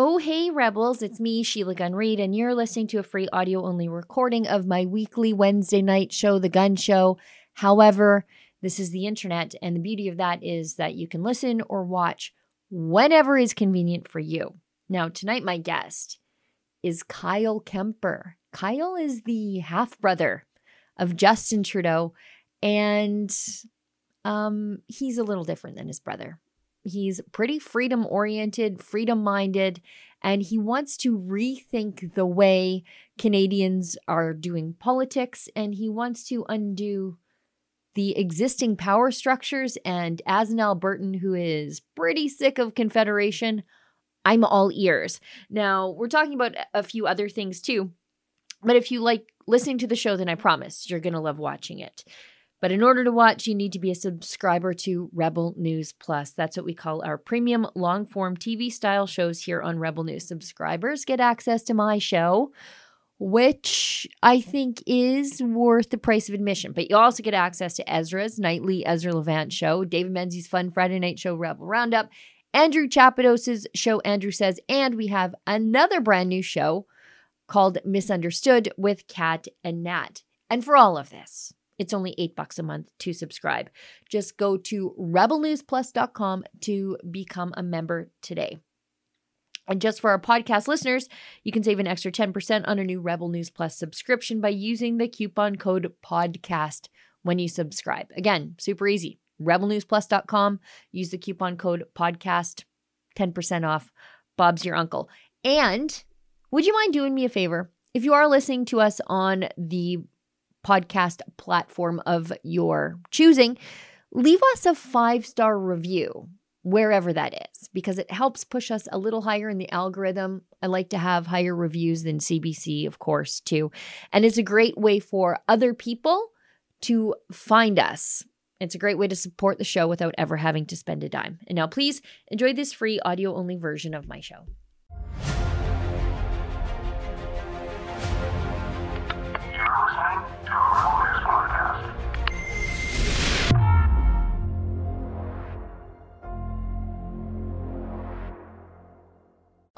Oh, hey, Rebels, it's me, Sheila Gunn Reid, and you're listening to a free audio only recording of my weekly Wednesday night show, The Gun Show. However, this is the internet, and the beauty of that is that you can listen or watch whenever is convenient for you. Now, tonight, my guest is Kyle Kemper. Kyle is the half brother of Justin Trudeau, and um, he's a little different than his brother. He's pretty freedom oriented, freedom minded, and he wants to rethink the way Canadians are doing politics and he wants to undo the existing power structures. And as an Albertan who is pretty sick of Confederation, I'm all ears. Now, we're talking about a few other things too, but if you like listening to the show, then I promise you're going to love watching it. But in order to watch, you need to be a subscriber to Rebel News Plus. That's what we call our premium long form TV style shows here on Rebel News. Subscribers get access to my show, which I think is worth the price of admission. But you also get access to Ezra's nightly Ezra Levant show, David Menzies' fun Friday night show, Rebel Roundup, Andrew Chapados' show, Andrew Says, and we have another brand new show called Misunderstood with Kat and Nat. And for all of this, it's only eight bucks a month to subscribe. Just go to rebelnewsplus.com to become a member today. And just for our podcast listeners, you can save an extra 10% on a new Rebel News Plus subscription by using the coupon code PODCAST when you subscribe. Again, super easy. Rebelnewsplus.com. Use the coupon code PODCAST, 10% off. Bob's your uncle. And would you mind doing me a favor? If you are listening to us on the podcast platform of your choosing, leave us a five star review wherever that is because it helps push us a little higher in the algorithm. I like to have higher reviews than CBC, of course, too. And it's a great way for other people to find us. It's a great way to support the show without ever having to spend a dime. And now, please enjoy this free audio only version of my show.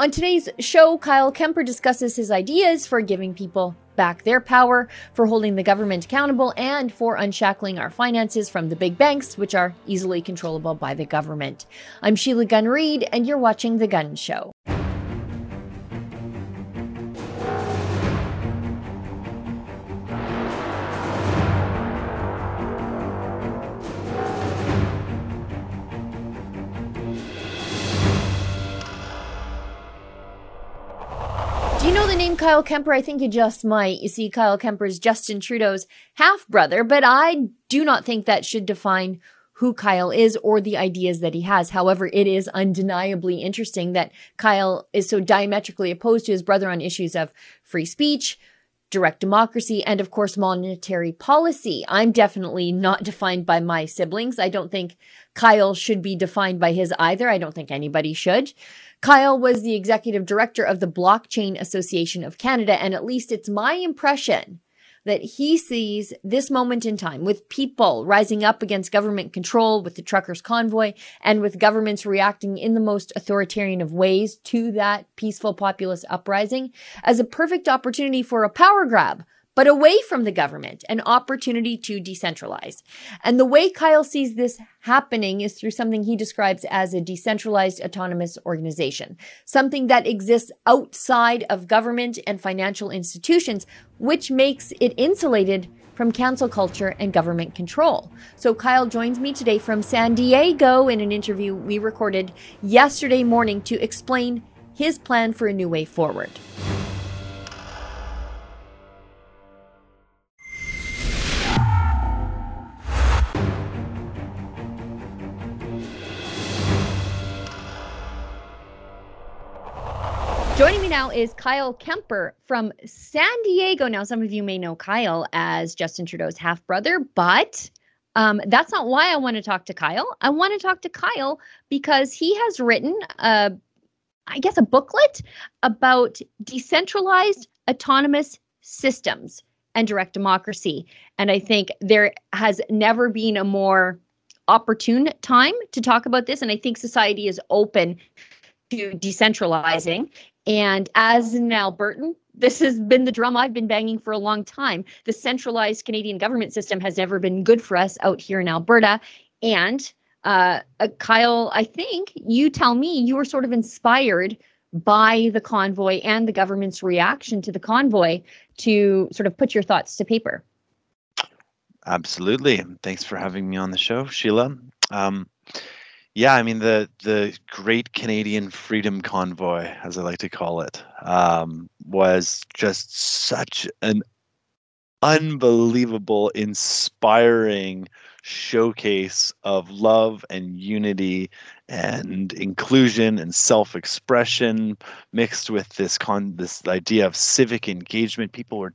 On today's show, Kyle Kemper discusses his ideas for giving people back their power, for holding the government accountable, and for unshackling our finances from the big banks, which are easily controllable by the government. I'm Sheila Gunn Reid, and you're watching The Gun Show. Kyle Kemper, I think you just might. You see, Kyle Kemper is Justin Trudeau's half brother, but I do not think that should define who Kyle is or the ideas that he has. However, it is undeniably interesting that Kyle is so diametrically opposed to his brother on issues of free speech, direct democracy, and of course, monetary policy. I'm definitely not defined by my siblings. I don't think Kyle should be defined by his either. I don't think anybody should. Kyle was the executive director of the Blockchain Association of Canada, and at least it's my impression that he sees this moment in time with people rising up against government control, with the truckers' convoy, and with governments reacting in the most authoritarian of ways to that peaceful populist uprising as a perfect opportunity for a power grab but away from the government, an opportunity to decentralize. And the way Kyle sees this happening is through something he describes as a decentralized autonomous organization, something that exists outside of government and financial institutions, which makes it insulated from council culture and government control. So Kyle joins me today from San Diego in an interview we recorded yesterday morning to explain his plan for a new way forward. Is Kyle Kemper from San Diego. Now, some of you may know Kyle as Justin Trudeau's half brother, but um, that's not why I want to talk to Kyle. I want to talk to Kyle because he has written, a, I guess, a booklet about decentralized autonomous systems and direct democracy. And I think there has never been a more opportune time to talk about this. And I think society is open to decentralizing. And as an Albertan, this has been the drum I've been banging for a long time. The centralized Canadian government system has never been good for us out here in Alberta. And uh, uh, Kyle, I think you tell me you were sort of inspired by the convoy and the government's reaction to the convoy to sort of put your thoughts to paper. Absolutely. Thanks for having me on the show, Sheila. Um, yeah, I mean the the Great Canadian Freedom Convoy, as I like to call it, um, was just such an unbelievable, inspiring showcase of love and unity and inclusion and self-expression mixed with this con this idea of civic engagement. People were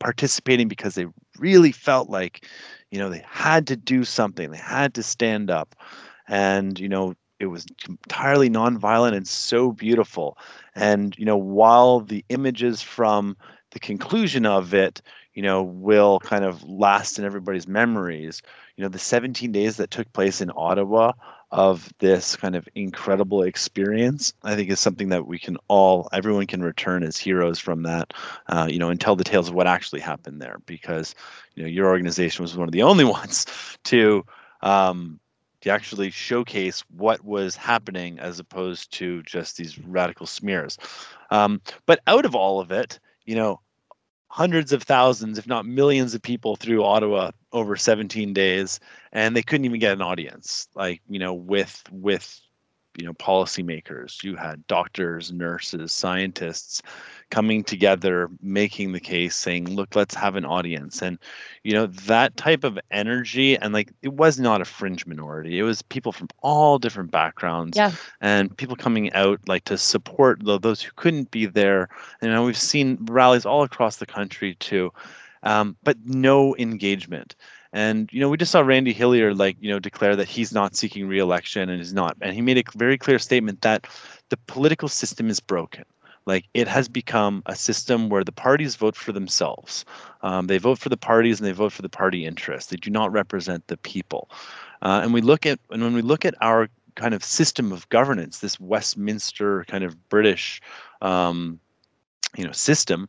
participating because they really felt like you know they had to do something they had to stand up and you know it was entirely nonviolent and so beautiful. And you know while the images from the conclusion of it you know will kind of last in everybody's memories you know the 17 days that took place in ottawa of this kind of incredible experience i think is something that we can all everyone can return as heroes from that uh, you know and tell the tales of what actually happened there because you know your organization was one of the only ones to um, to actually showcase what was happening as opposed to just these radical smears. Um, but out of all of it, you know, hundreds of thousands, if not millions of people through Ottawa over 17 days, and they couldn't even get an audience. Like, you know, with with you know policymakers. You had doctors nurses scientists coming together making the case saying look let's have an audience. And you know that type of energy and like it was not a fringe minority. It was people from all different backgrounds yeah. and people coming out like to support those who couldn't be there. And you know, we've seen rallies all across the country too. Um, but no engagement and you know, we just saw Randy Hillier like you know declare that he's not seeking re-election and is not, and he made a very clear statement that the political system is broken. Like it has become a system where the parties vote for themselves. Um, they vote for the parties and they vote for the party interests. They do not represent the people. Uh, and we look at and when we look at our kind of system of governance, this Westminster kind of British, um, you know, system,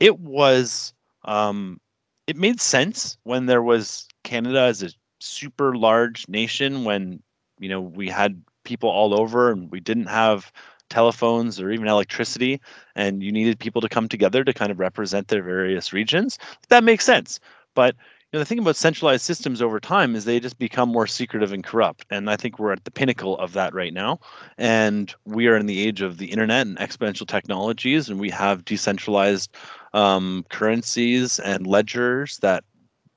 it was um, it made sense when there was Canada as a super large nation when you know we had people all over and we didn't have telephones or even electricity and you needed people to come together to kind of represent their various regions. That makes sense. But know, the thing about centralized systems over time is they just become more secretive and corrupt and i think we're at the pinnacle of that right now and we are in the age of the internet and exponential technologies and we have decentralized um, currencies and ledgers that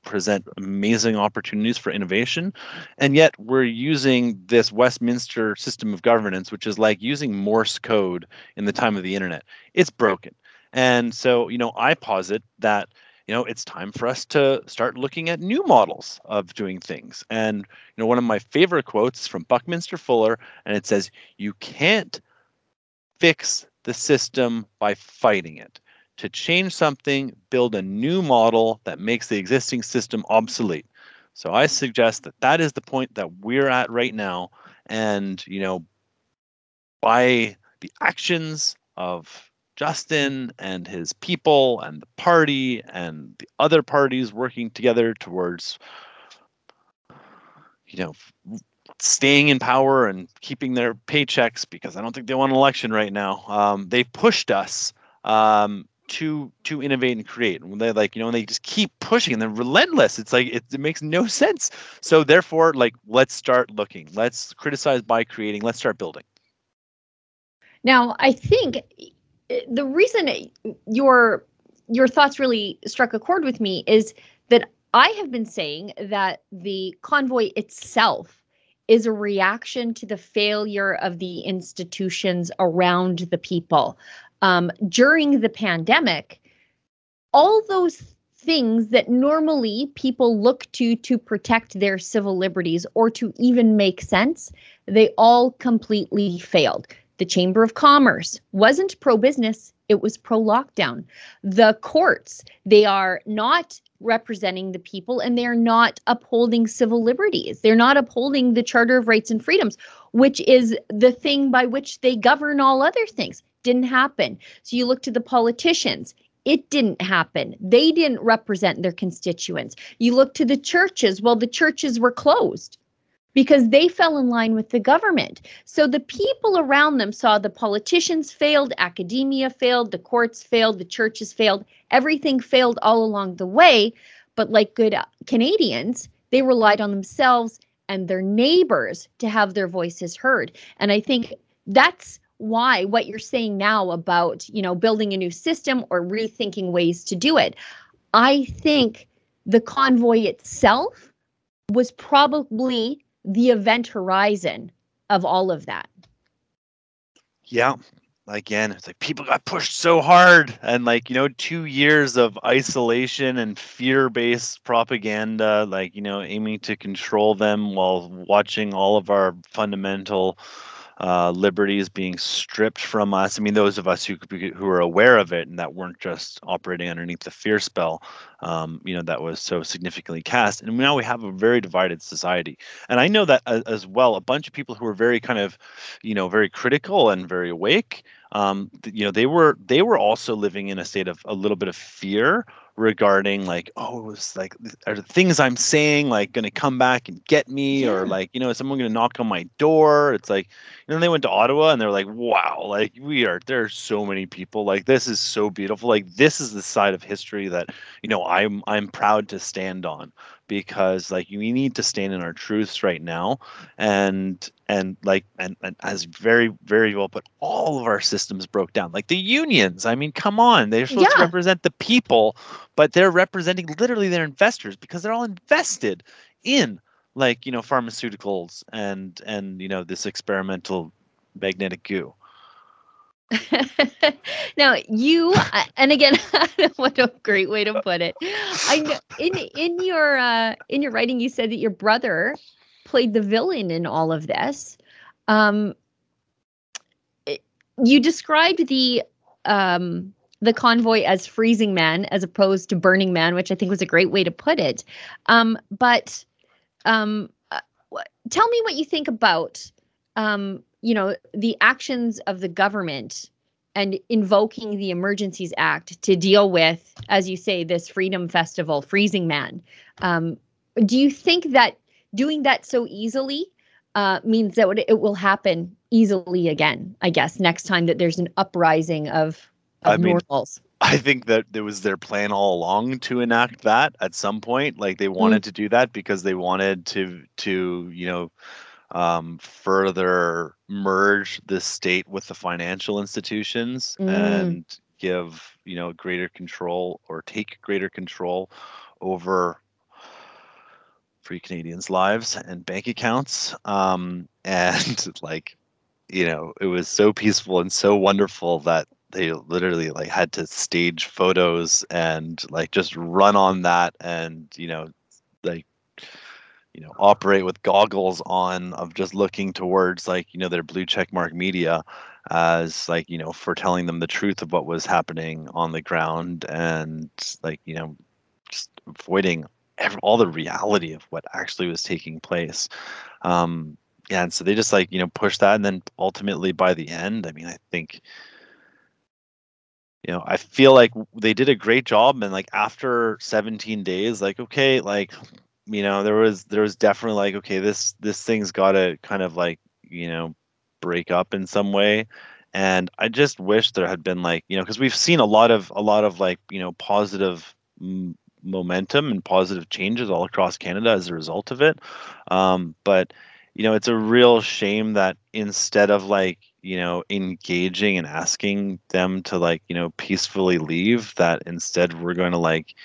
present amazing opportunities for innovation. And yet we're using this Westminster system of governance, which is like using Morse code in the time of the internet. It's broken. And so, you know, I posit that, you know, it's time for us to start looking at new models of doing things. And, you know, one of my favorite quotes from Buckminster Fuller, and it says, You can't fix the system by fighting it to change something, build a new model that makes the existing system obsolete. So I suggest that that is the point that we're at right now. And, you know, by the actions of Justin and his people and the party and the other parties working together towards, you know, staying in power and keeping their paychecks because I don't think they want an election right now. Um, they pushed us um, to to innovate and create. And they like you know and they just keep pushing and they're relentless. It's like it, it makes no sense. So therefore like let's start looking. Let's criticize by creating. Let's start building. Now i think the reason your your thoughts really struck a chord with me is that i have been saying that the convoy itself is a reaction to the failure of the institutions around the people um, during the pandemic, all those things that normally people look to to protect their civil liberties or to even make sense, they all completely failed. The Chamber of Commerce wasn't pro business, it was pro lockdown. The courts, they are not representing the people and they're not upholding civil liberties. They're not upholding the Charter of Rights and Freedoms, which is the thing by which they govern all other things. Didn't happen. So you look to the politicians. It didn't happen. They didn't represent their constituents. You look to the churches. Well, the churches were closed because they fell in line with the government. So the people around them saw the politicians failed, academia failed, the courts failed, the churches failed, everything failed all along the way. But like good Canadians, they relied on themselves and their neighbors to have their voices heard. And I think that's why what you're saying now about, you know, building a new system or rethinking ways to do it. I think the convoy itself was probably the event horizon of all of that. Yeah. Again, it's like people got pushed so hard, and like, you know, two years of isolation and fear based propaganda, like, you know, aiming to control them while watching all of our fundamental uh, liberties being stripped from us. I mean, those of us who who are aware of it and that weren't just operating underneath the fear spell, um, you know, that was so significantly cast. And now we have a very divided society. And I know that as, as well, a bunch of people who are very kind of, you know, very critical and very awake. Um, you know, they were they were also living in a state of a little bit of fear regarding like oh it was like are the things i'm saying like going to come back and get me yeah. or like you know is someone going to knock on my door it's like and then they went to ottawa and they're like wow like we are there are so many people like this is so beautiful like this is the side of history that you know i'm i'm proud to stand on because like we need to stand in our truths right now and and like and, and as very very well put all of our systems broke down. Like the unions i mean come on they're supposed yeah. to represent the people but they're representing literally their investors because they're all invested in like you know pharmaceuticals and and you know this experimental magnetic goo. Now you and again what a great way to put it. I know in in your uh in your writing you said that your brother played the villain in all of this um you described the um the convoy as freezing man as opposed to burning man which i think was a great way to put it um but um uh, tell me what you think about um you know, the actions of the government and invoking the Emergencies Act to deal with, as you say, this Freedom Festival, Freezing Man. Um, do you think that doing that so easily uh, means that it will happen easily again? I guess next time that there's an uprising of, of I mean, normals. I think that it was their plan all along to enact that at some point. Like they wanted mm. to do that because they wanted to to you know um, further merge the state with the financial institutions mm. and give you know greater control or take greater control over free Canadians' lives and bank accounts. Um, and like, you know, it was so peaceful and so wonderful that they literally like had to stage photos and like just run on that and you know like you know operate with goggles on of just looking towards like you know their blue check mark media as like you know for telling them the truth of what was happening on the ground and like you know just avoiding every, all the reality of what actually was taking place. Um yeah and so they just like you know push that and then ultimately by the end i mean i think you know i feel like they did a great job and like after 17 days like okay like you know there was there was definitely like okay this this thing's got to kind of like you know break up in some way. And i just wish there had been like you know because we've seen a lot of a lot of like you know positive m- momentum and positive changes all across canada as a result of it. Um, but you know it's a real shame that instead of like you know engaging and asking them to like you know peacefully leave that instead we're going to like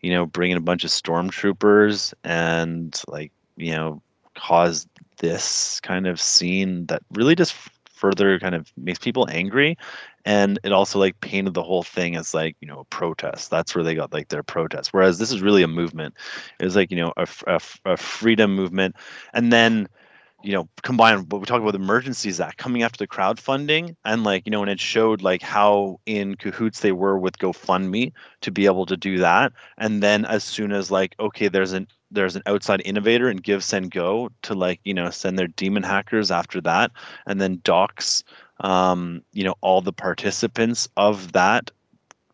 you know, bring in a bunch of stormtroopers and like, you know, cause this kind of scene that really just further kind of makes people angry and it also like painted the whole thing as like you know a protest. That's where they got like their protest. Whereas this is really a movement. It was like you know a, a, a freedom movement. And then you know, combine what we talk about the Emergencies Act coming after the crowdfunding. And like, you know, and it showed like how in cahoots they were with GoFundMe to be able to do that. And then as soon as like, okay, there's an there's an outside innovator and GiveSendGo to like, you know, send their demon hackers after that. And then doxx um, you know, all the participants of that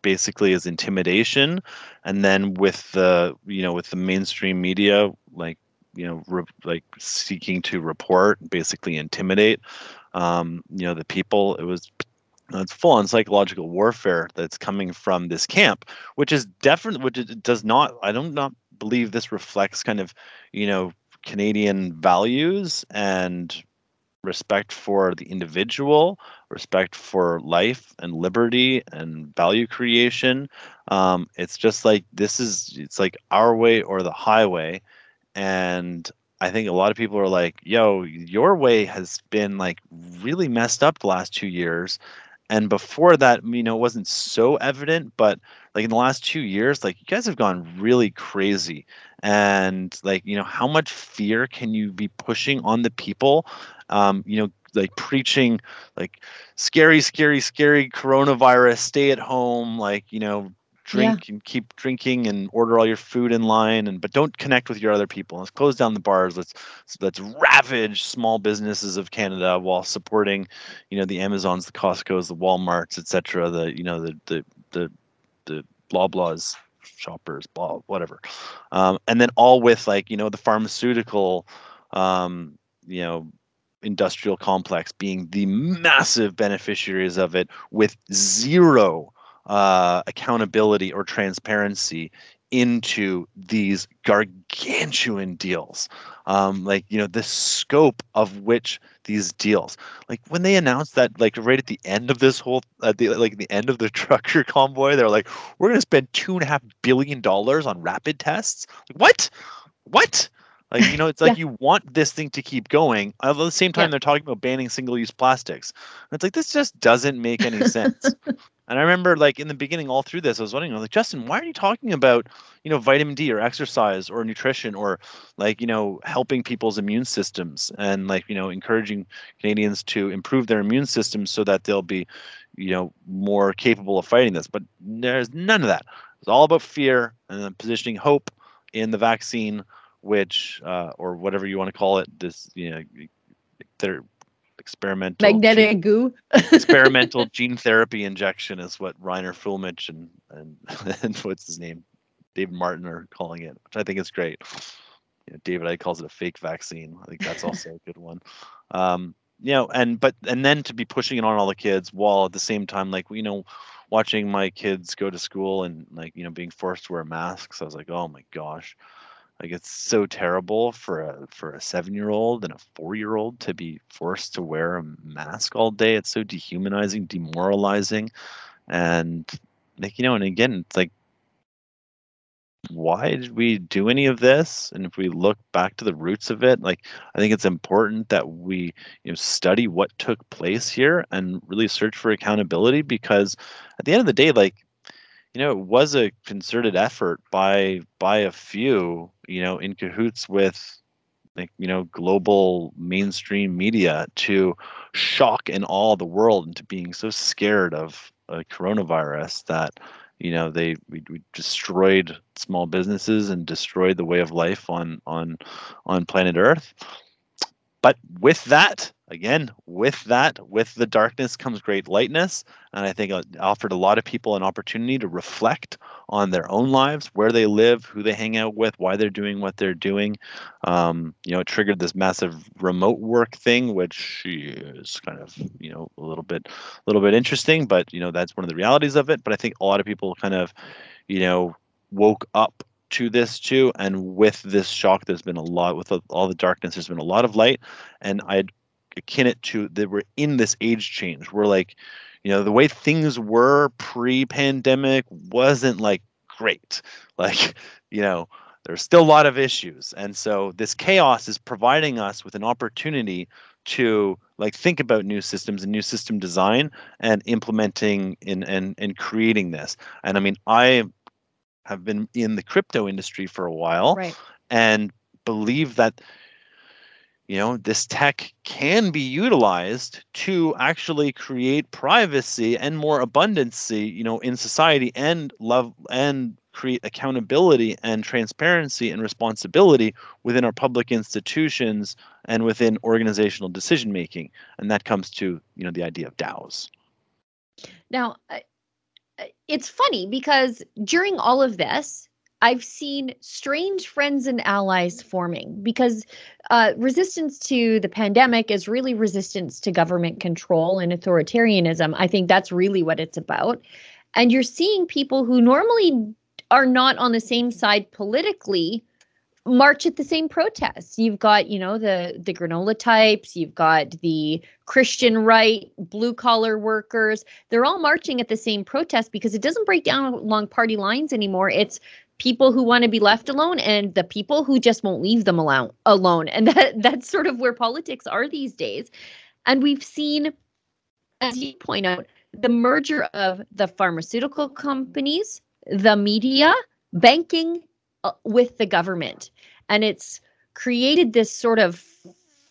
basically is intimidation. And then with the you know with the mainstream media like you know re- like seeking to report basically intimidate um, you know the people it was it's full on psychological warfare that's coming from this camp which is definitely which it does not i don't not believe this reflects kind of you know canadian values and respect for the individual respect for life and liberty and value creation um, it's just like this is it's like our way or the highway and I think a lot of people are like, "Yo, your way has been like really messed up the last two years." And before that, you know, it wasn't so evident, but like in the last two years, like you guys have gone really crazy. And like, you know, how much fear can you be pushing on the people? Um, you know, like preaching like scary, scary, scary coronavirus, stay at home, like, you know, drink yeah. and keep drinking and order all your food in line and but don't connect with your other people. Let's close down the bars. Let's let's ravage small businesses of canada while supporting you know the amazons the costcos the walmarts etc the you know the the the the blah blahs shoppers blah whatever. Um, and then all with like you know the pharmaceutical um, you know industrial complex being the massive beneficiaries of it with zero uh, accountability or transparency into these gargantuan deals. Um, like you know the scope of which these deals like when they announced that like right at the end of this whole at the like the end of the trucker convoy they're like we're going to spend two and a half billion dollars on rapid tests? Like, what? What like you know it's like yeah. you want this thing to keep going at the same time yeah. they're talking about banning single-use plastics and it's like this just doesn't make any sense And I remember like in the beginning, all through this, I was wondering, I was like, Justin, why are you talking about, you know, vitamin D or exercise or nutrition or like, you know, helping people's immune systems and like, you know, encouraging Canadians to improve their immune systems so that they'll be, you know, more capable of fighting this. But there's none of that. It's all about fear and then positioning hope in the vaccine, which uh, or whatever you want to call it, this, you know, they're experimental magnetic gene, goo experimental gene therapy injection is what Reiner Fuellmich and, and and what's his name David Martin are calling it, which I think is great. You know, David Icke calls it a fake vaccine. I think that's also a good one. Um, you know, and but and then to be pushing it on all the kids while at the same time, like you know, watching my kids go to school and like you know being forced to wear masks. I was like, oh my gosh, like it's so terrible for a for a seven year old and a four year old to be forced to wear a mask all day. It's so dehumanizing, demoralizing, and like you know, and again, it's like why did we do any of this and if we look back to the roots of it like i think it's important that we you know study what took place here and really search for accountability because at the end of the day like you know, it was a concerted effort by by a few, you know, in cahoots with like you know global mainstream media to shock and awe the world into being so scared of a coronavirus that you know they we, we destroyed small businesses and destroyed the way of life on on on planet earth but with that again with that with the darkness comes great lightness. And i think it offered a lot of people an opportunity to reflect on their own lives where they live who they hang out with why they're doing what they're doing. Um, you know it triggered this massive remote work thing which is kind of you know a little bit a little bit interesting but you know that's one of the realities of it. But i think a lot of people kind of you know woke up to this too and with this shock there's been a lot with all the darkness there's been a lot of light and i'd akin it to that we're in this age change. We're like you know the way things were pre-pandemic wasn't like great. Like you know there's still a lot of issues. And so this chaos is providing us with an opportunity to like think about new systems and new system design and implementing in and and creating this. And i mean i have been in the crypto industry for a while right. and believe that you know this tech can be utilized to actually create privacy and more abundancy you know in society and love and create accountability and transparency and responsibility within our public institutions and within organizational decision making and that comes to you know the idea of DAOs now it's funny because during all of this I've seen strange friends and allies forming because uh, resistance to the pandemic is really resistance to government control and authoritarianism. I think that's really what it's about. And you're seeing people who normally are not on the same side politically march at the same protests. You've got, you know, the the granola types, you've got the Christian right, blue collar workers. They're all marching at the same protest because it doesn't break down along party lines anymore. It's people who want to be left alone and the people who just won't leave them alone alone and that that's sort of where politics are these days and we've seen as you point out the merger of the pharmaceutical companies the media banking with the government. And it's created this sort of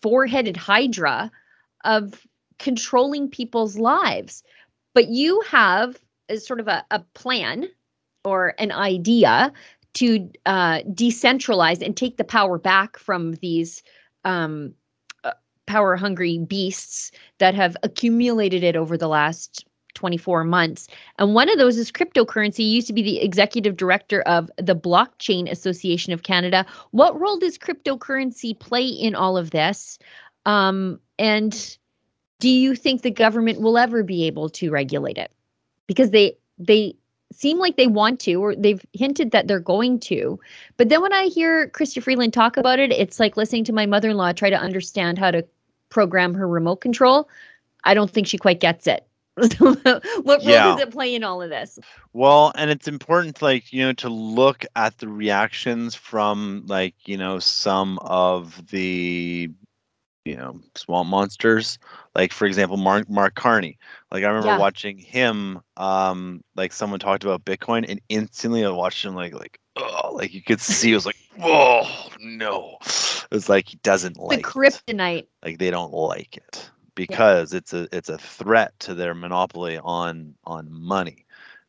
four-headed hydra of controlling people's lives. But you have a sort of a, a plan or an idea to uh, decentralize and take the power back from these um, uh, power hungry beasts that have accumulated it over the last 24 months. And one of those is cryptocurrency. Used to be the executive director of the Blockchain Association of Canada. What role does cryptocurrency play in all of this? Um, and do you think the government will ever be able to regulate it? Because they they seem like they want to, or they've hinted that they're going to. But then when I hear Chrystia Freeland talk about it, it's like listening to my mother in law try to understand how to program her remote control. I don't think she quite gets it. what role yeah. does it play in all of this? Well, and it's important, like, you know, to look at the reactions from, like, you know, some of the you know swamp monsters like for example mark mark carney like i remember yeah. watching him um like someone talked about bitcoin and instantly i watched him like like oh like you could see it was like oh no it was like he doesn't like the kryptonite it. like they don't like it because yeah. it's a it's a threat to their monopoly on on money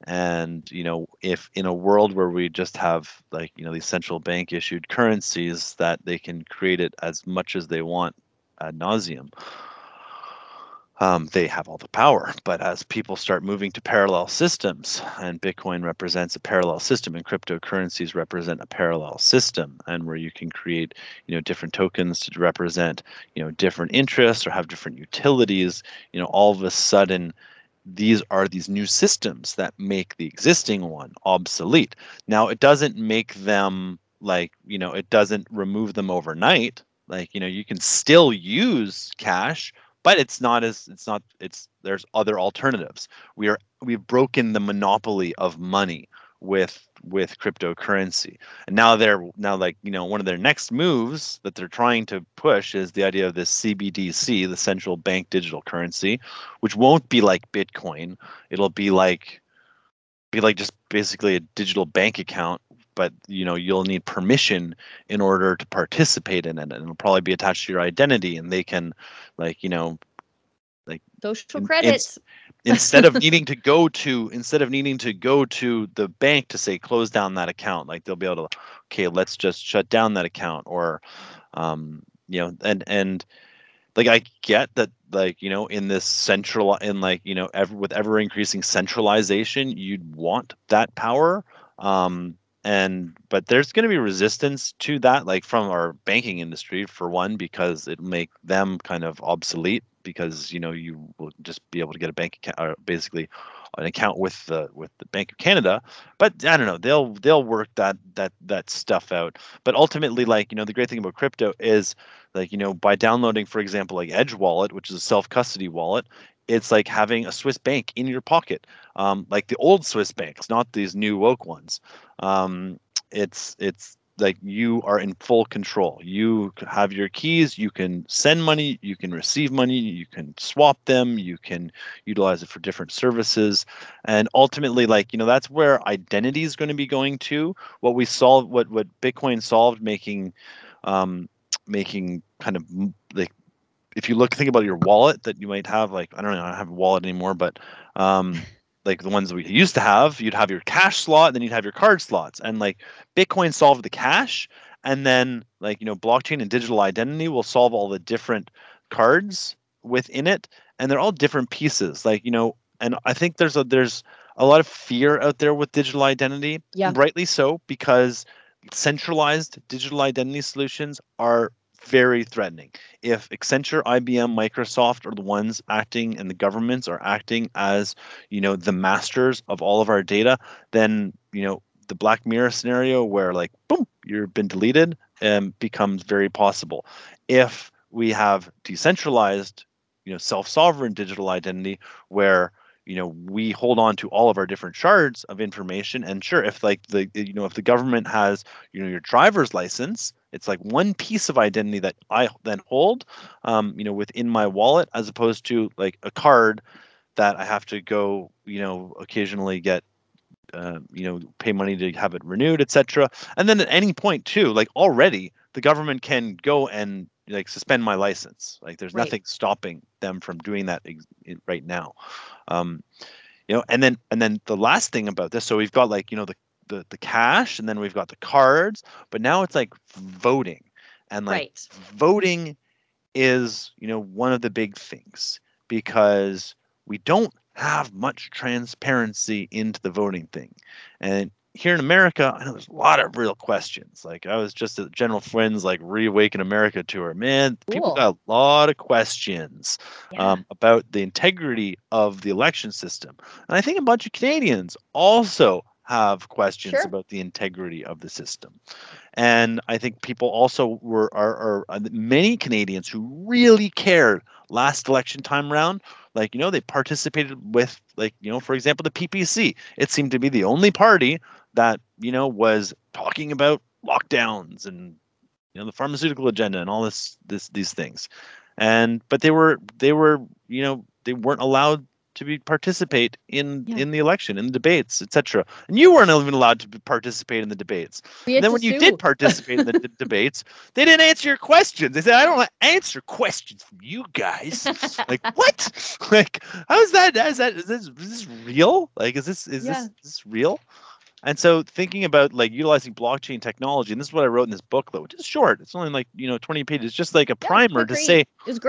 and you know if in a world where we just have like you know these central bank issued currencies that they can create it as much as they want ad nauseum. Um, they have all the power. But as people start moving to parallel systems, and Bitcoin represents a parallel system, and cryptocurrencies represent a parallel system, and where you can create, you know, different tokens to represent, you know, different interests or have different utilities, you know, all of a sudden, these are these new systems that make the existing one obsolete. Now, it doesn't make them like, you know, it doesn't remove them overnight like you know you can still use cash but it's not as it's not it's there's other alternatives. We are we've broken the monopoly of money with with cryptocurrency. And now they're now like you know one of their next moves that they're trying to push is the idea of this cbdc the central bank digital currency which won't be like bitcoin. It'll be like be like just basically a digital bank account but you know you'll need permission in order to participate in it and it'll probably be attached to your identity and they can like you know like social credits. in, instead of needing to go to instead of needing to go to the bank to say close down that account like they'll be able to okay let's just shut down that account or um you know and and like i get that like you know in this central in like you know ever with ever increasing centralization you'd want that power um and but there's going to be resistance to that like from our banking industry for one because it make them kind of obsolete because you know you will just be able to get a bank account or basically an account with the with the Bank of Canada but I don't know they'll they'll work that that that stuff out. But ultimately like you know the great thing about crypto is like you know by downloading for example like Edge wallet which is a self custody wallet it's like having a Swiss bank in your pocket, um, like the old Swiss banks, not these new woke ones. Um, it's it's like you are in full control. You have your keys. You can send money. You can receive money. You can swap them. You can utilize it for different services, and ultimately, like you know, that's where identity is going to be going to. What we solved, what what Bitcoin solved, making um, making kind of like if you look think about your wallet that you might have like I don't know I don't have a wallet anymore but um like the ones we used to have you'd have your cash slot and then you'd have your card slots and like Bitcoin solved the cash and then like you know blockchain and digital identity will solve all the different cards within it and they're all different pieces like you know and I think there's a there's a lot of fear out there with digital identity Yeah. rightly so because centralized digital identity solutions are very threatening. If Accenture, IBM, Microsoft are the ones acting and the governments are acting as, you know, the masters of all of our data, then, you know, the Black Mirror scenario where like boom, you've been deleted um, becomes very possible. If we have decentralized, you know, self-sovereign digital identity where you know we hold on to all of our different shards of information and sure if like the you know if the government has you know your driver's license it's like one piece of identity that i then hold um, you know within my wallet as opposed to like a card that i have to go you know occasionally get uh, you know pay money to have it renewed etc and then at any point too like already the government can go and like suspend my license. Like there's Right. nothing stopping them from doing that ex- right now. Um you know and then and then the last thing about this so we've got like you know the the, the cash and then we've got the cards but now it's like voting and like right. voting is you know one of the big things because we don't have much transparency into the voting thing and here in america i know there's a lot of real questions like i was just at general Flynn's like reawaken america tour man people got a lot of questions Yeah. um, about the integrity of the election system and i think a bunch of canadians also have questions Sure. about the integrity of the system and I think people also were are, are uh, many Canadians who really cared last election time round. Like you know, they participated with like you know, for example, the PPC. It seemed to be the only party that you know was talking about lockdowns and you know the pharmaceutical agenda and all this this these things. And but they were they were you know they weren't allowed to be participate in Yeah. in the election in the debates etc and you weren't even allowed to participate in the debates and then when you did participate in the d- debates, they didn't answer your questions. They said, "I don't answer questions from you guys." like what? Like how is that? Is that is this, is this real? Like is this is Yeah. this is this real? And so thinking about like utilizing blockchain technology, and this is what I wrote in this book, though, which is short. It's only like you know twenty pages, just like a Yeah, primer to say,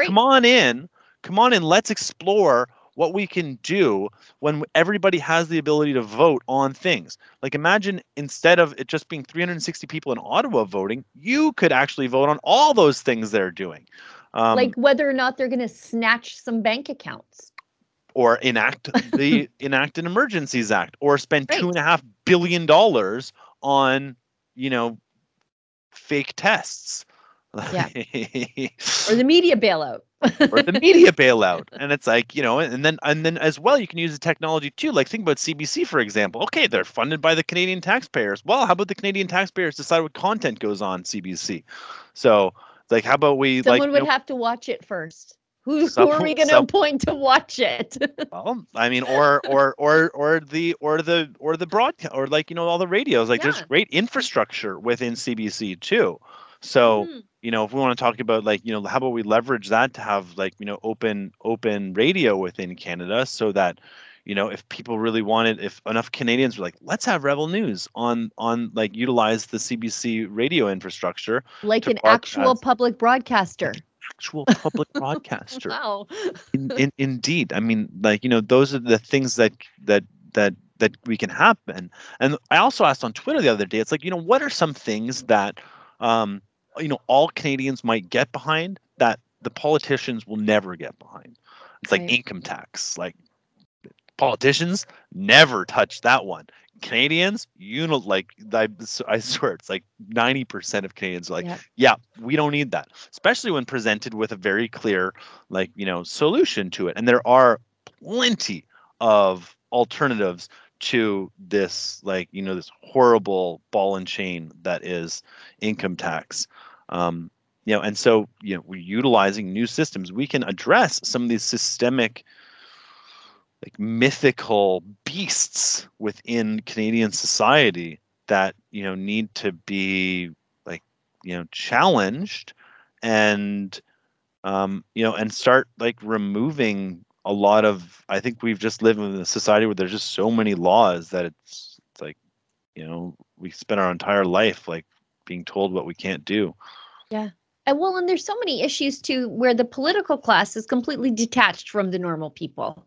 come on in, come on in, let's explore what we can do when everybody has the ability to vote on things. Like imagine instead of it just being 360 people in Ottawa voting, you could actually vote on all those things they're doing. Um, like whether or not they're going to snatch some bank accounts. or enact the enact an emergencies act or spend two Right. and a half billion dollars on you know fake tests Yeah. Or the media bailout. or the media bailout and it's like you know and then and then as well you can use the technology too like think about cbc for example okay they're funded by the canadian taxpayers well how about the canadian taxpayers decide what content goes on cbc so like how about we Someone like you would know, have to watch it first. Who, who are we going to some- appoint to watch it? well, I mean, or or or or the or the or the broadcast or like you know all the radios. Like there's great infrastructure within CBC too. So Mm, you know if we want to talk about like you know how about we leverage that to have like you know open open radio within Canada so that you know if people really wanted if enough Canadians were like let's have Rebel News on on like utilize the CBC radio infrastructure like an actual public broadcaster. actual public broadcaster Wow. in, in, indeed i mean like you know those are the things that that that that we can happen and i also asked on twitter the other day it's like you know what are some things that um you know all canadians might get behind that the politicians will never get behind. It's like Right. income tax like politicians never touch that one. Canadians you know like I, I swear it's like 90% of canadians are like Yeah. yeah we don't need that. Especially when presented with a very clear like you know solution to it. And there are plenty of alternatives to this like you know this horrible ball and chain that is income tax um you know and so you know we're utilizing new systems we can address some of these systemic like mythical beasts within canadian society that you know need to be like you know challenged and um, you know, and start like removing a lot of. I think we've just lived in a society where there's just so many laws that it's, it's like, you know, we spend our entire life like being told what we can't do. Yeah. And well, and there's so many issues too where the political class is completely detached from the normal people.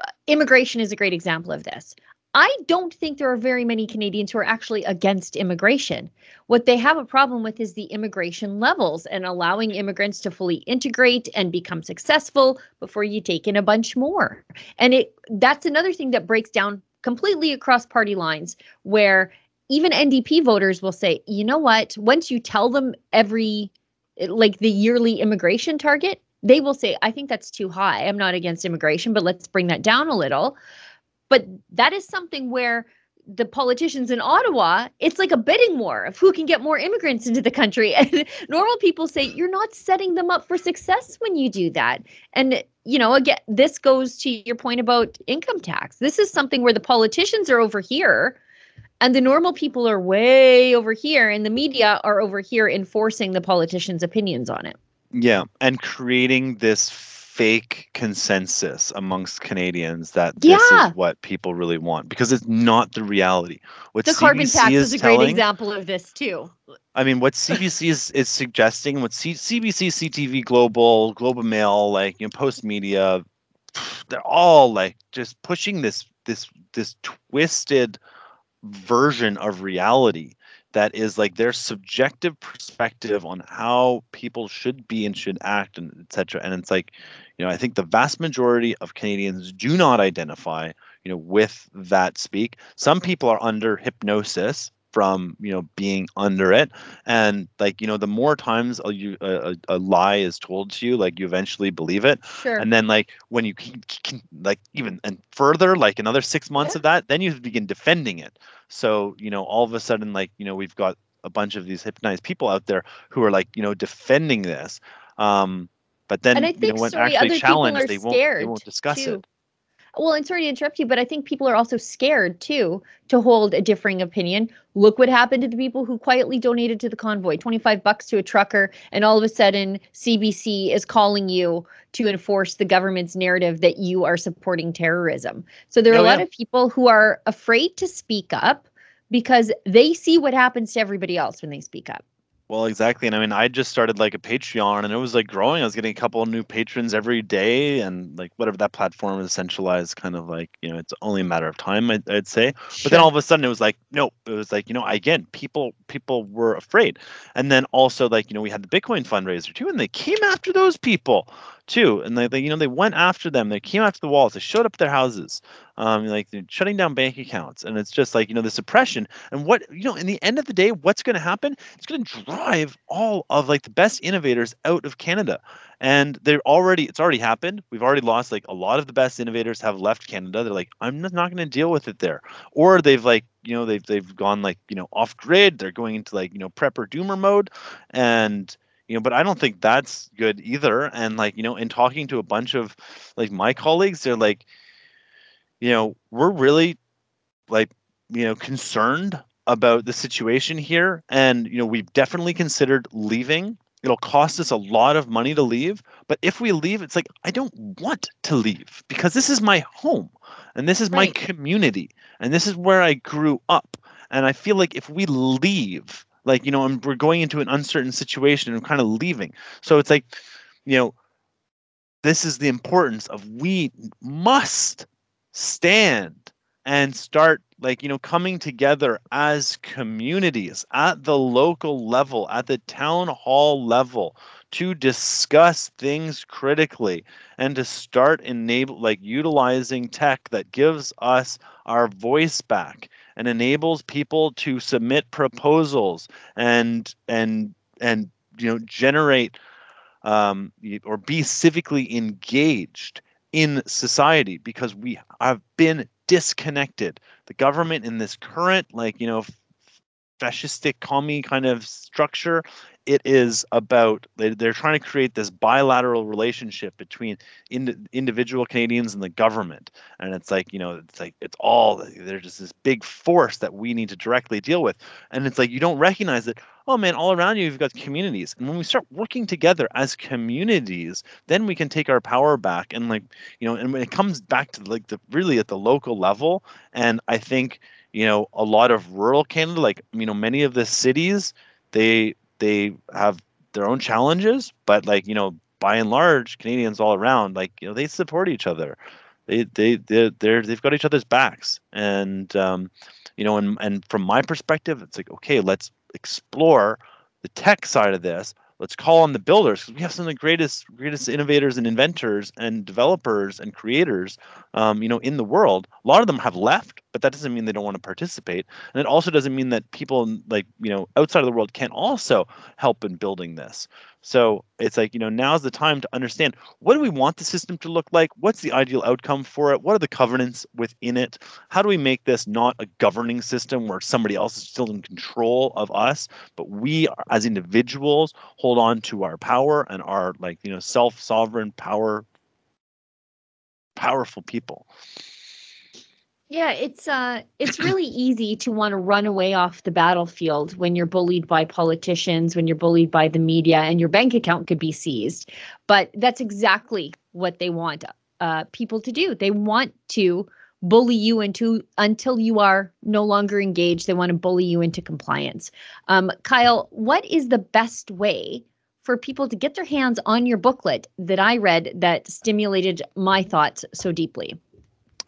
Uh, immigration is a great example of this. I don't think there are very many Canadians who are actually against immigration. What they have a problem with is the immigration levels and allowing immigrants to fully integrate and become successful before you take in a bunch more. And it that's another thing that breaks down completely across party lines where even NDP voters will say, "You know what? Once you tell them every eh, like the yearly immigration target, they will say, I think that's too high. I'm not against immigration, but let's bring that down a little. But that is something where the politicians in Ottawa, it's like a bidding war of who can get more immigrants into the country. And normal people say you're not setting them up for success when you do that. And, you know, again, this goes to your point about income tax. This is something where the politicians are over here and the normal people are way over here, and the media are over here enforcing the politicians' opinions on it. Yeah. And creating this fake consensus amongst Canadians that this Yeah. is what people really want because it's not the reality. What The carbon tax is is a great example of this too. I mean, what CBC is, is suggesting, what C- CBC, CTV Global, Global Mail, like you know, Post Media, they're all like just pushing this this this twisted version of reality that is like their subjective perspective on how people should be and should act and etc and it's like you know i think the vast majority of canadians do not identify you know with that speak. Some people are under hypnosis from you know being under it and like you know the more times a, you, a, a lie is told to you like you eventually believe it Sure. and then like when you can, can like even and further like another six months Yeah. of that then you begin defending it so you know all of a sudden like you know we've got a bunch of these hypnotized people out there who are like you know defending this um but then And I you know when sorry, actually challenged they won't they won't discuss too. it Well, and sorry to interrupt you, but I think people are also scared too to hold a differing opinion. Look what happened to the people who quietly donated to the convoy 25 bucks to a trucker, and all of a sudden, CBC is calling you to enforce the government's narrative that you are supporting terrorism. So there are Oh, a lot yeah. of people who are afraid to speak up because they see what happens to everybody else when they speak up. Well, exactly. And I mean, I just started like a Patreon and it was like growing. I was getting a couple of new patrons every day and like whatever that platform is centralized, kind of like, you know, it's only a matter of time, I'd, I'd say. But then all of a sudden it was like, no, it was like, you know, again, people people were afraid. And then also like, you know, we had the Bitcoin fundraiser too, and they came after those people too. And they, they you know, they went after them. They came after the walls. They showed up at their houses. Um, like shutting down bank accounts. And it's just like, you know, this oppression. And what, you know, in the end of the day, what's going to happen? It's going to drive all of like the best innovators out of Canada. And they're already, it's already happened. We've already lost like a lot of the best innovators have left Canada. They're like, I'm not, not going to deal with it there. Or they've like, you know, they've, they've gone like, you know, off grid. They're going into like, you know, prepper doomer mode. And, you know, but I don't think that's good either. And like, you know, in talking to a bunch of like my colleagues, they're like, you know, we're really like, you know, concerned about the situation here. And, you know, we've definitely considered leaving. It'll cost us a lot of money to leave. But if we leave, it's like, I don't want to leave because this is my home and this is my community and this is where I grew up. And I feel like if we leave, like, you know, and we're going into an uncertain situation and kind of leaving. So it's like, you know, this is the importance of we must stand and start like you know coming together as communities at the local level at the town hall level to discuss things critically and to start enable like utilizing tech that gives us our voice back and enables people to submit proposals and and and you know generate um, or be civically engaged in society because we have been disconnected. The government in this current, like, you know, fascistic commie kind of structure it is about they, they're trying to create this bilateral relationship between ind- individual Canadians and the government, and it's like you know it's like it's all there's just this big force that we need to directly deal with, and it's like you don't recognize that oh man, all around you you've got communities, and when we start working together as communities, then we can take our power back, and like you know, and when it comes back to like the really at the local level, and I think you know a lot of rural Canada, like you know many of the cities, they they have their own challenges, but like you know by and large Canadians all around, like you know they support each other. They they they they're, they've got each other's backs, and um, you know, and and from my perspective, it's like okay, let's explore the tech side of this let's call on the builders because we have some of the greatest greatest innovators and inventors and developers and creators um, you know in the world. A lot of them have left but that doesn't mean they don't want to participate. And it also doesn't mean that people like you know outside of the world can't also help in building this so it's like, you know, now's the time to understand what do we want the system to look like? What's the ideal outcome for it? What are the covenants within it? How do we make this not a governing system where somebody else is still in control of us, but we as individuals hold on to our power and our like, you know, self-sovereign power powerful people. Yeah, it's uh it's really easy to want to run away off the battlefield when you're bullied by politicians, when you're bullied by the media and your bank account could be seized. But that's exactly what they want uh people to do. They want to bully you into until you are no longer engaged. They want to bully you into compliance. Um, Kyle, what is the best way for people to get their hands on your booklet that I read that stimulated my thoughts so deeply?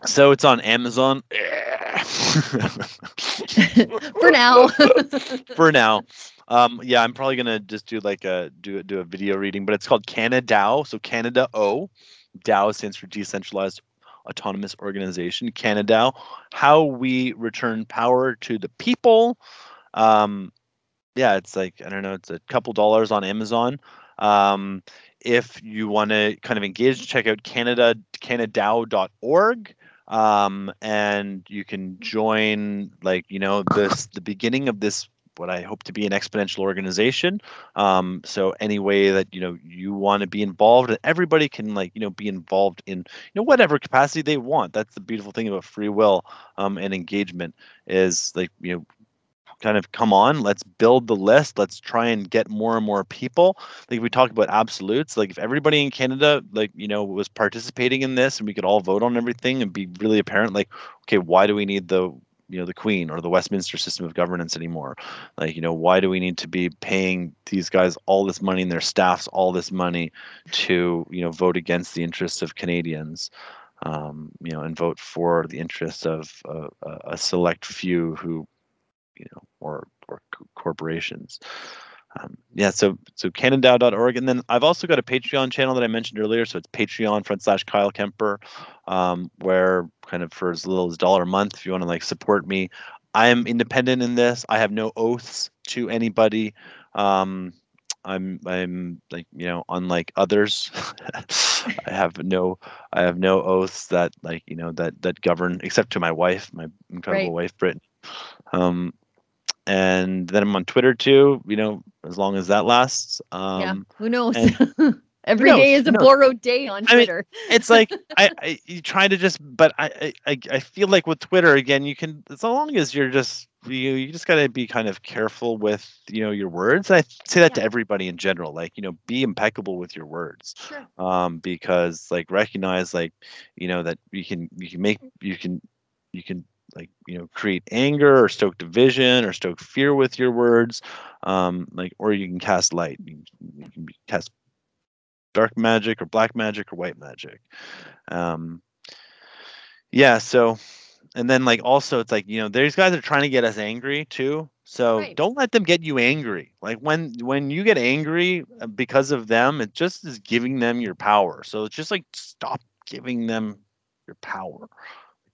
So it's on Amazon. For now. For now. Um, yeah, I'm probably gonna just do like a do do a video reading, but it's called CanaDAO. So Canada O, DAO stands for Decentralized Autonomous Organization. CanaDAO, how we return power to the people. Um, yeah, it's like I don't know, it's a couple dollars on Amazon. Um, if you want to kind of engage, check out Canada canadao.org um, and you can join like you know this the beginning of this what I hope to be an exponential organization. Um, so any way that you know you want to be involved, and everybody can like you know be involved in you know whatever capacity they want. That's the beautiful thing about free will um, and engagement is like you know kind of come on let's build the list let's try and get more and more people. Like we talk about absolutes like if everybody in canada like you know was participating in this and we could all vote on everything and be really apparent like okay why do we need the you know the queen or the westminster system of governance anymore? Like you know why do we need to be paying these guys all this money and their staffs all this money to you know vote against the interests of canadians um, you know and vote for the interests of uh, a select few who you know, or or corporations. Um, yeah, so so canadao.org, and then I've also got a Patreon channel that I mentioned earlier. So it's Patreon front slash Kyle Kemper, um, where kind of for as little as dollar a month, if you want to like support me, I am independent in this. I have no oaths to anybody. Um, I'm I'm like you know unlike others, I have no I have no oaths that like you know that that govern except to my wife, my incredible right. wife Brittany. Um, and then I'm on Twitter too. You know, as long as that lasts. Um, yeah, who knows? Every day is a borrowed day on Twitter. I mean, it's like I, I you try to just, but I, I I feel like with Twitter again, you can as long as you're just you you just got to be kind of careful with you know your words. I say that yeah. to everybody in general, like you know, be impeccable with your words, sure. um, because like recognize like you know that you can you can make you can you can like you know create anger or stoke division or stoke fear with your words um like or you can cast light. You, you can cast dark magic or black magic or white magic. Um yeah so and then like also it's like you know these guys are trying to get us angry too so right. don't let them get you angry. Like when when you get angry uh, because of them it just is giving them your power. So it's just like stop giving them your power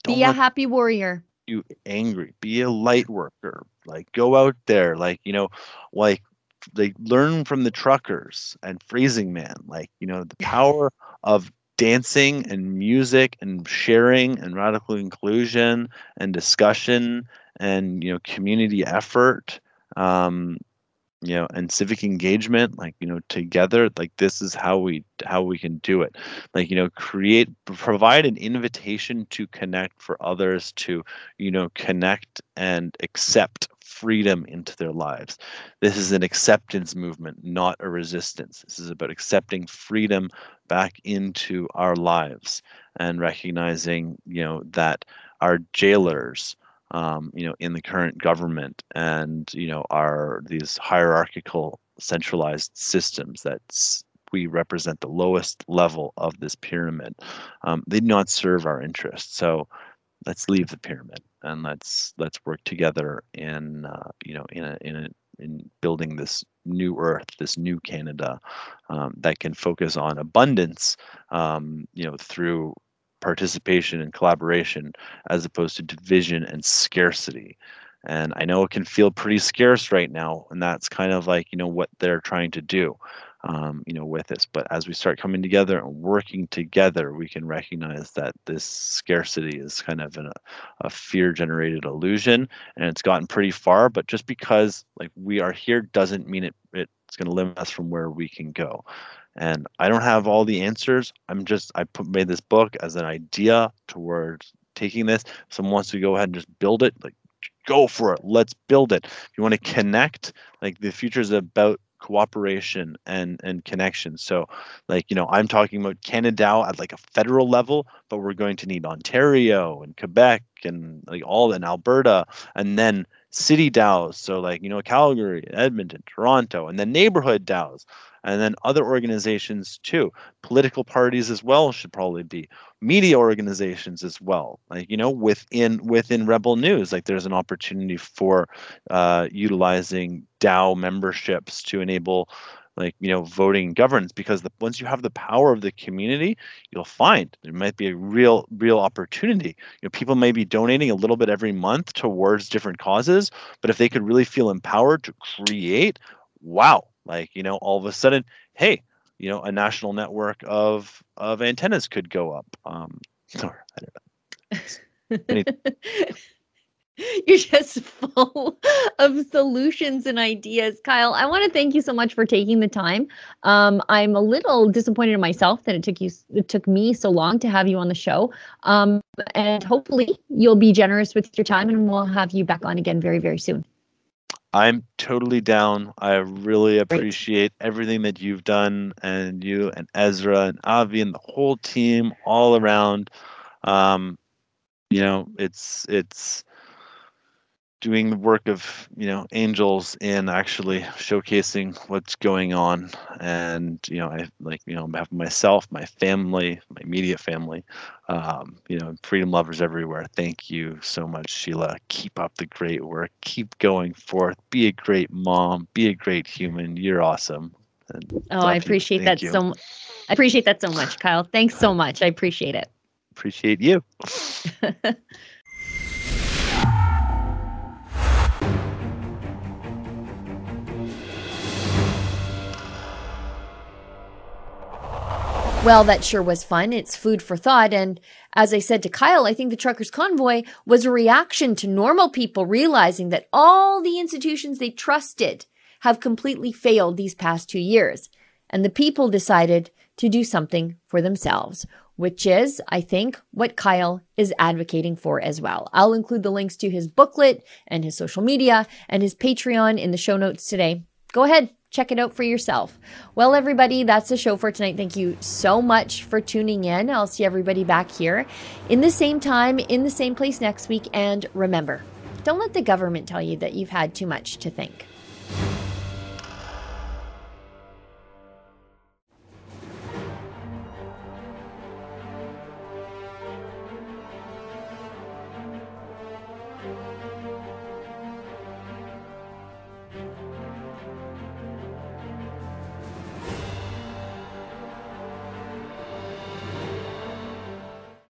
don't be a happy warrior. you angry. Be a light worker. Like go out there like you know like they learn from the truckers and freezing man like you know the power of dancing and music and sharing and radical inclusion and discussion and you know community effort um, you know and civic engagement like you know together like this is how we how we can do it. Like you know create provide an invitation to connect for others to you know connect and accept freedom into their lives. This is an acceptance movement not a resistance. This is about accepting freedom back into our lives and recognizing you know that our jailers um, you know, in the current government and, you know, are these hierarchical centralized systems that we represent the lowest level of this pyramid. Um, they do not serve our interests. So let's leave the pyramid and let's let's work together in uh, you know in a, in a, in building this new earth, this new Canada um, that can focus on abundance, um, you know, through participation and collaboration as opposed to division and scarcity. And I know it can feel pretty scarce right now, and that's kind of like you know what they're trying to do, um, you know, with this. But as we start coming together and working together, we can recognize that this scarcity is kind of an, a fear-generated illusion, and it's gotten pretty far. But just because like we are here doesn't mean it it's going to limit us from where we can go and I don't have all the answers. I'm just I put made this book as an idea towards taking this. Someone wants to go ahead and just build it, like go for it. Let's build it. If you want to connect, like the future is about cooperation and and connection. So like, you know, I'm talking about Canada at like a federal level, but we're going to need Ontario and Quebec and like all in Alberta and then city DAOs. So like, you know, Calgary, Edmonton, Toronto, and then neighborhood DAOs and then other organizations too. Political parties as well should probably be. Media organizations as well like you know within within rebel news like there's an opportunity for uh, utilizing dao memberships to enable like you know voting governance because the, once you have the power of the community you'll find there might be a real real opportunity. You know people may be donating a little bit every month towards different causes but if they could really feel empowered to create wow like, you know, all of a sudden, hey, you know, a national network of of antennas could go up. Um, or, I don't know. You're just full of solutions and ideas, Kyle. I want to thank you so much for taking the time. Um, I'm a little disappointed in myself that it took you, it took me so long to have you on the show. Um, and hopefully, you'll be generous with your time, and we'll have you back on again very, very soon. I'm totally down. I really appreciate Great. everything that you've done, and you and Ezra and Avi and the whole team all around. Um, you know, it's it's doing the work of you know angels in actually showcasing what's going on. And you know i like you know on behalf of myself my family my immediate family um, you know freedom lovers everywhere thank you so much sheila. Keep up the great work. Keep going forth. Be a great mom. Be a great human. You're awesome. And oh i appreciate that you. so i appreciate that so much kyle. Thanks so much. I appreciate it. Appreciate you Well, that sure was fun. It's food for thought. And as I said to Kyle, I think the truckers convoy was a reaction to normal people realizing that all the institutions they trusted have completely failed these past two years. And the people decided to do something for themselves, which is, I think, what Kyle is advocating for as well. I'll include the links to his booklet and his social media and his Patreon in the show notes today. Go ahead, check it out for yourself. Well, everybody, that's the show for tonight. Thank you so much for tuning in. I'll see everybody back here in the same time, in the same place next week. And remember, don't let the government tell you that you've had too much to think.